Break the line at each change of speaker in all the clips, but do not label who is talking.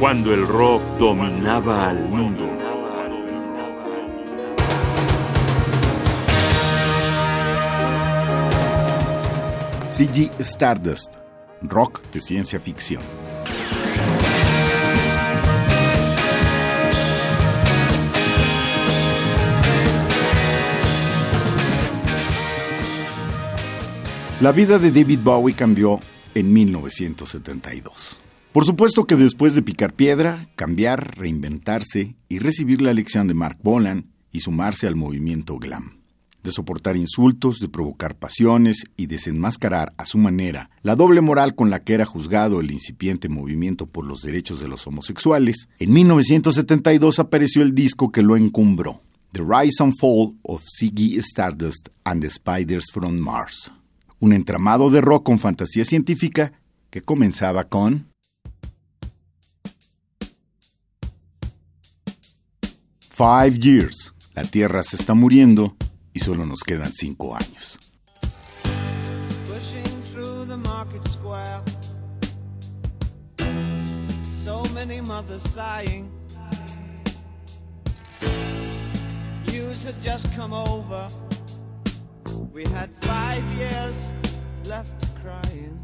cuando el rock dominaba al mundo.
CG Stardust, rock de ciencia ficción. La vida de David Bowie cambió en 1972. Por supuesto que después de picar piedra, cambiar, reinventarse y recibir la lección de Mark Bolan y sumarse al movimiento glam, de soportar insultos, de provocar pasiones y desenmascarar a su manera la doble moral con la que era juzgado el incipiente movimiento por los derechos de los homosexuales, en 1972 apareció el disco que lo encumbró, The Rise and Fall of Ziggy Stardust and the Spiders from Mars, un entramado de rock con fantasía científica que comenzaba con Five Years. La Tierra se está muriendo y solo nos quedan cinco años. Pushing through the market square. So many mothers dying News had just come over. We had five years left crying.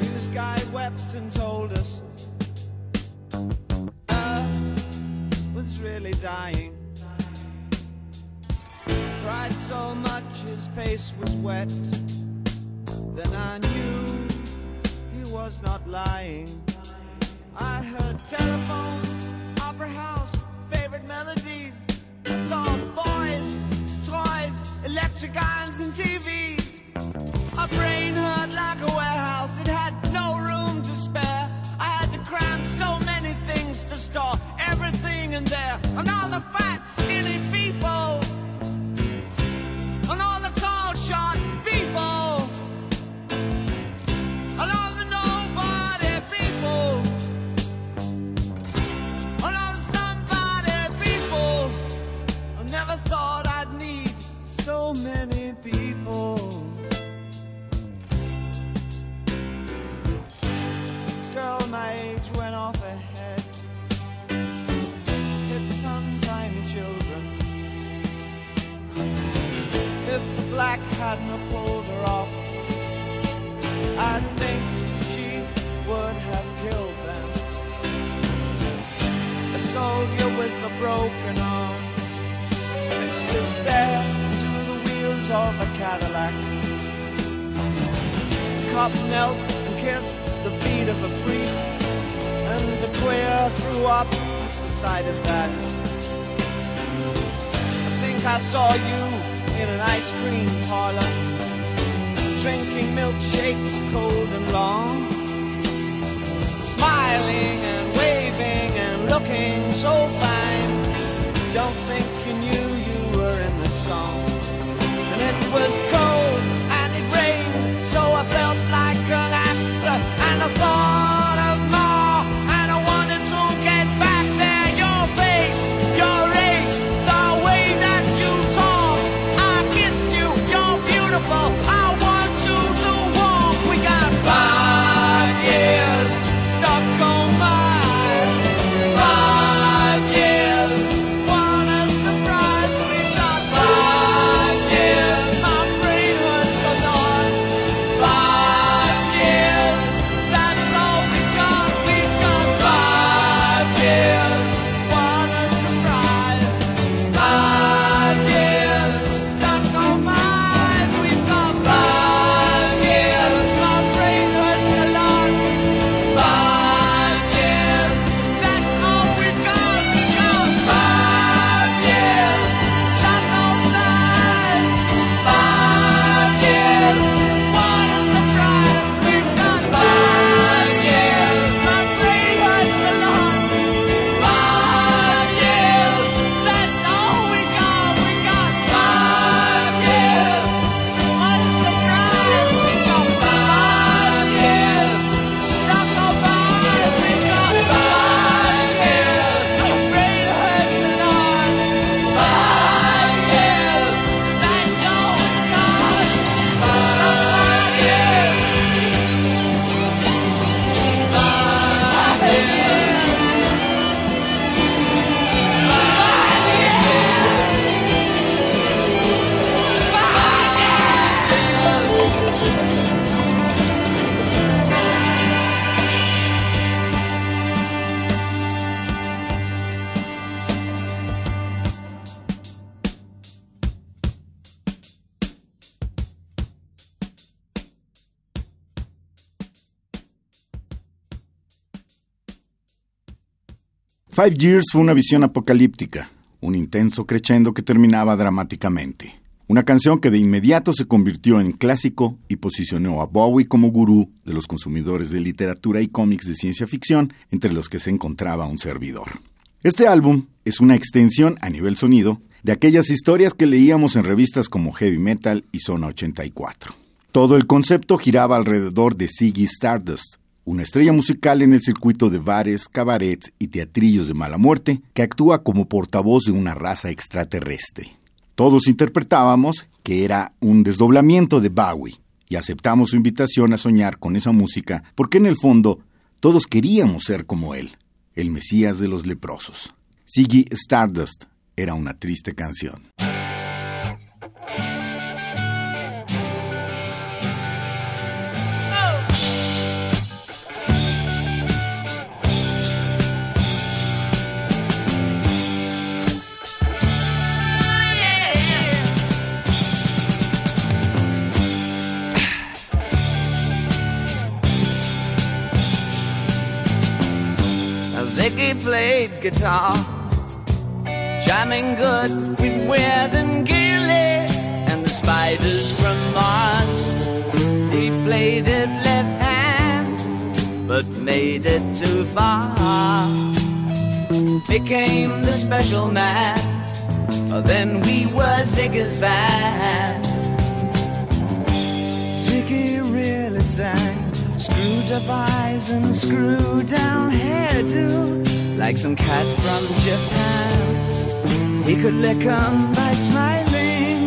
News guy wept and told us. nearly dying. Cried so much his face was wet. Then I knew he was not lying. I heard telephones, opera house, favorite melodies. I saw boys, toys, electric irons, and TVs. My brain hurt like a warehouse. It had so many people Girl my age went off ahead Hit some tiny children If the black hadn't pulled her off I think she would have killed them A soldier with a broken arm It's this death windows of a Cadillac. Cop knelt and kissed the feet of a priest, and the queer threw up the sight of that. I think I saw you in an ice cream parlor, drinking milkshakes cold and long, smiling and waving and looking so fine. Don't think
Five Years fue una visión apocalíptica, un intenso crescendo que terminaba dramáticamente. Una canción que de inmediato se convirtió en clásico y posicionó a Bowie como gurú de los consumidores de literatura y cómics de ciencia ficción, entre los que se encontraba un servidor. Este álbum es una extensión a nivel sonido de aquellas historias que leíamos en revistas como Heavy Metal y Zona 84. Todo el concepto giraba alrededor de Ziggy Stardust, una estrella musical en el circuito de bares, cabarets y teatrillos de mala muerte, que actúa como portavoz de una raza extraterrestre. Todos interpretábamos que era un desdoblamiento de Bowie, y aceptamos su invitación a soñar con esa música, porque en el fondo todos queríamos ser como él, el Mesías de los leprosos. Ziggy Stardust era una triste canción.
guitar, jamming good with Weird and Gilly and the spiders from Mars. They played it left hand, but made it too far. Became the special man, oh, then we were Ziggy's band. Ziggy really sang, screwed up eyes and screwed down hairdo like some cat from Japan. He could lick 'em by smiling,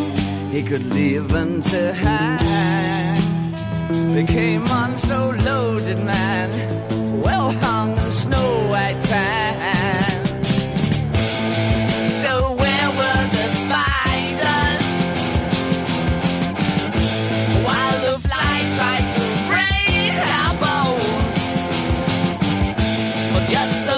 he could leave 'em to hang. They came on so loaded, man, well hung in snow white tan. So where were the spiders? While the fly tried to raid our bones, or just the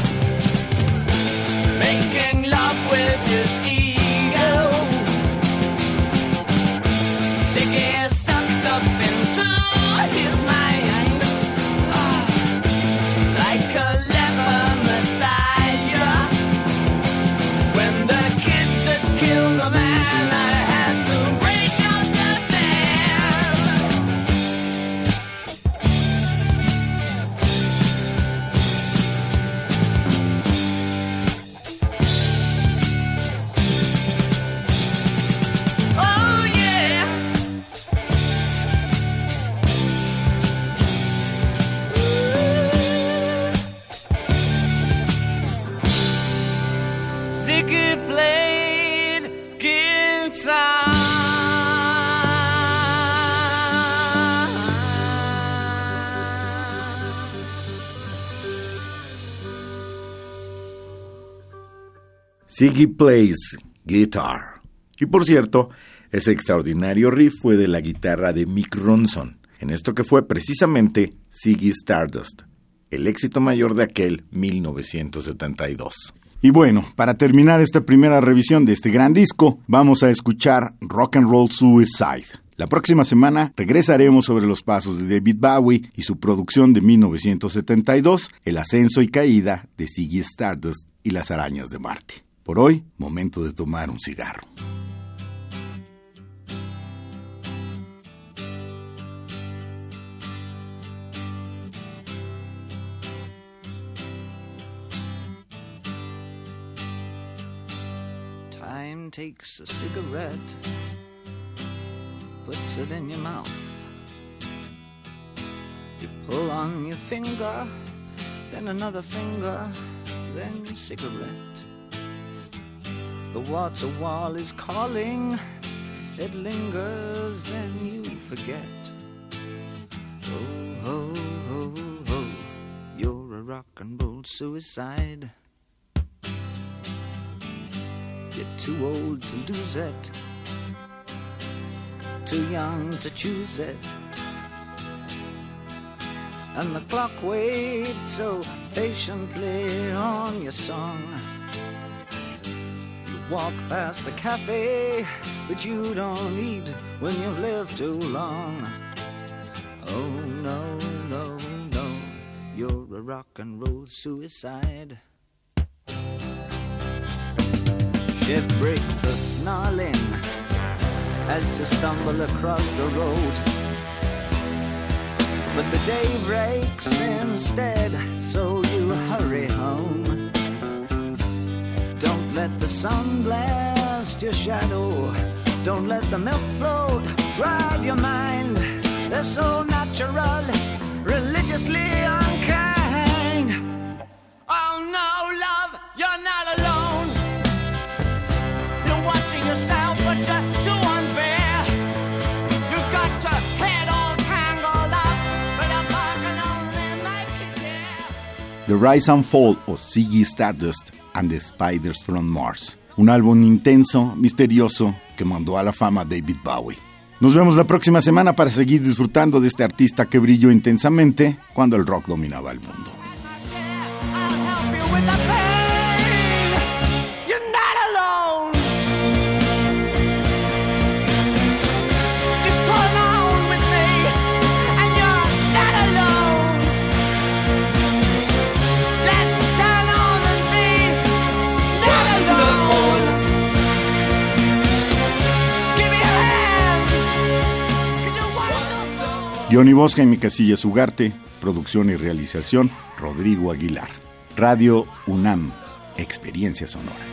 Siggy Plays Guitar. Y por cierto, ese extraordinario riff fue de la guitarra de Mick Ronson, en esto que fue precisamente Siggy Stardust, el éxito mayor de aquel 1972. Y bueno, para terminar esta primera revisión de este gran disco, vamos a escuchar Rock and Roll Suicide. La próxima semana regresaremos sobre los pasos de David Bowie y su producción de 1972, el ascenso y caída de Siggy Stardust y las arañas de Marte. Por hoy, momento de tomar un cigarro.
Time takes a cigarette, puts it in your mouth. You pull on your finger, then another finger, then cigarette. The water wall is calling, it lingers, then you forget. Oh, oh, oh, oh, you're a rock and roll suicide. You're too old to lose it, too young to choose it. And the clock waits so patiently on your song walk past the cafe, but you don't eat when you've lived too long. Oh no, no, no, you're a rock and roll suicide. She breaks the snarling as you stumble across the road. But the day breaks instead, so you hurry home. Let the sun blast your shadow. Don't let the milk float rob your mind. They're so natural, religiously
The Rise and Fall of Ziggy Stardust and the Spiders from Mars. Un álbum intenso, misterioso, que mandó a la fama David Bowie. Nos vemos la próxima semana para seguir disfrutando de este artista que brilló intensamente cuando el rock dominaba el mundo. Bosca y mi casilla Casillas producción y realización Rodrigo Aguilar. Radio UNAM, experiencia sonora.